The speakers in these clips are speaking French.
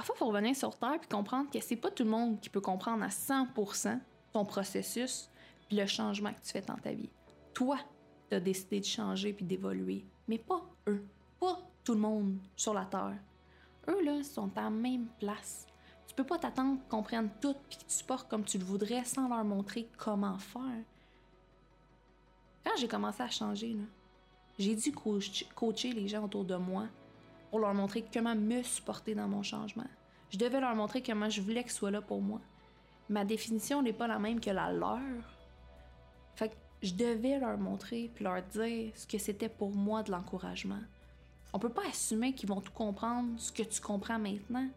la fois, il faut revenir sur Terre et comprendre que c'est pas tout le monde qui peut comprendre à 100% ton processus puis le changement que tu fais dans ta vie. Toi, tu as décidé de changer puis d'évoluer, mais pas eux. Pas tout le monde sur la Terre. Eux, là, sont à la même place. Tu peux pas t'attendre qu'ils comprennent tout puis qu'ils te supportent comme tu le voudrais sans leur montrer comment faire. Quand j'ai commencé à changer, j'ai dû coacher les gens autour de moi pour leur montrer comment me supporter dans mon changement. Je devais leur montrer comment je voulais qu'ils soient là pour moi. Ma définition n'est pas la même que la leur. Fait que je devais leur montrer puis leur dire ce que c'était pour moi de l'encouragement. On peut pas assumer qu'ils vont tout comprendre ce que tu comprends maintenant.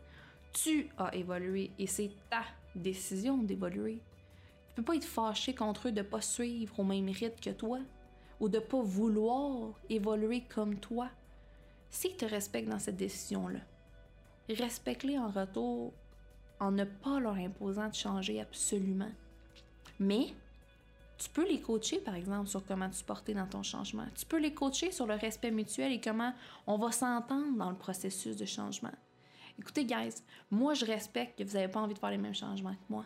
Tu as évolué et c'est ta décision d'évoluer. Tu peux pas être fâché contre eux de pas suivre au même rythme que toi ou de pas vouloir évoluer comme toi. S'ils te respectent dans cette décision-là, respecte-les en retour en ne pas leur imposant de changer absolument. Mais tu peux les coacher, par exemple, sur comment te supporter dans ton changement. Tu peux les coacher sur le respect mutuel et comment on va s'entendre dans le processus de changement. Écoutez, guys, moi, je respecte que vous n'avez pas envie de faire les mêmes changements que moi.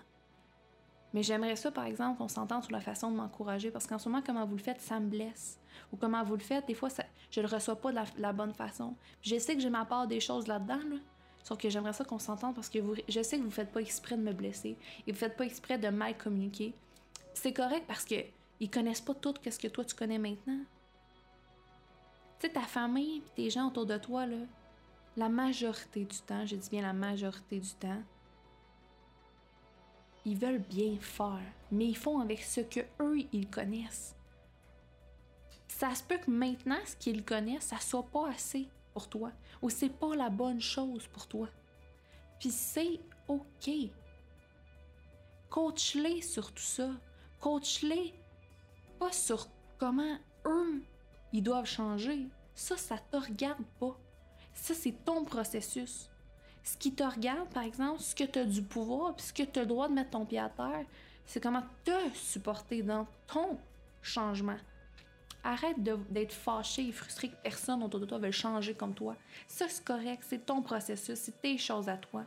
Mais j'aimerais ça, par exemple, qu'on s'entende sur la façon de m'encourager, parce qu'en ce moment, comment vous le faites, ça me blesse. Ou comment vous le faites, des fois, ça, je le reçois pas de la, bonne façon. je sais que j'ai ma part des choses là-dedans, là, sauf que j'aimerais ça qu'on s'entende parce que je sais que vous faites pas exprès de me blesser et vous faites pas exprès de mal communiquer. C'est correct parce que ils connaissent pas tout ce que toi tu connais maintenant. Tu sais, ta famille tes gens autour de toi, là, la majorité du temps, je dis bien la majorité du temps, ils veulent bien faire, mais ils font avec ce que eux ils connaissent. Ça se peut que maintenant ce qu'ils connaissent, ça soit pas assez pour toi, ou c'est pas la bonne chose pour toi. Puis c'est ok. Coach-les sur tout ça. Coach-les pas sur comment eux ils doivent changer. Ça, ça te regarde pas. Ça, c'est ton processus. Ce qui te regarde, par exemple, ce que tu as du pouvoir, puis ce que tu as le droit de mettre ton pied à terre, c'est comment te supporter dans ton changement. Arrête d'être fâché et frustré que personne autour de toi veut changer comme toi. Ça, c'est correct, c'est ton processus, c'est tes choses à toi.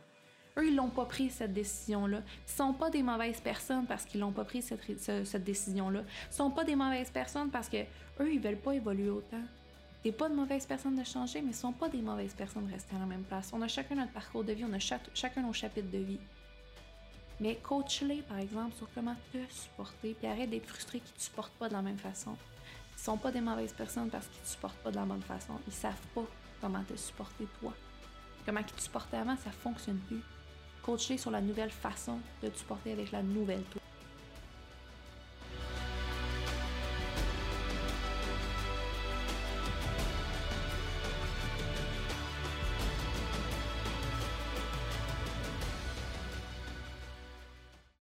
Eux, ils n'ont pas pris cette décision-là. Ils sont pas des mauvaises personnes parce qu'ils n'ont pas pris cette, cette décision-là. Ils sont pas des mauvaises personnes parce que eux, ils veulent pas évoluer autant. T'es pas de mauvaise personne de changer, mais ce sont pas des mauvaises personnes de rester à la même place. On a chacun notre parcours de vie, on a chacun nos chapitres de vie. Mais coach-les, par exemple, sur comment te supporter, puis arrête d'être frustré qu'ils te supportent pas de la même façon. Ils sont pas des mauvaises personnes parce qu'ils te supportent pas de la bonne façon. Ils savent pas comment te supporter toi. Comment ils te supportaient avant, ça fonctionne plus. Coach-les sur la nouvelle façon de te supporter avec la nouvelle toi.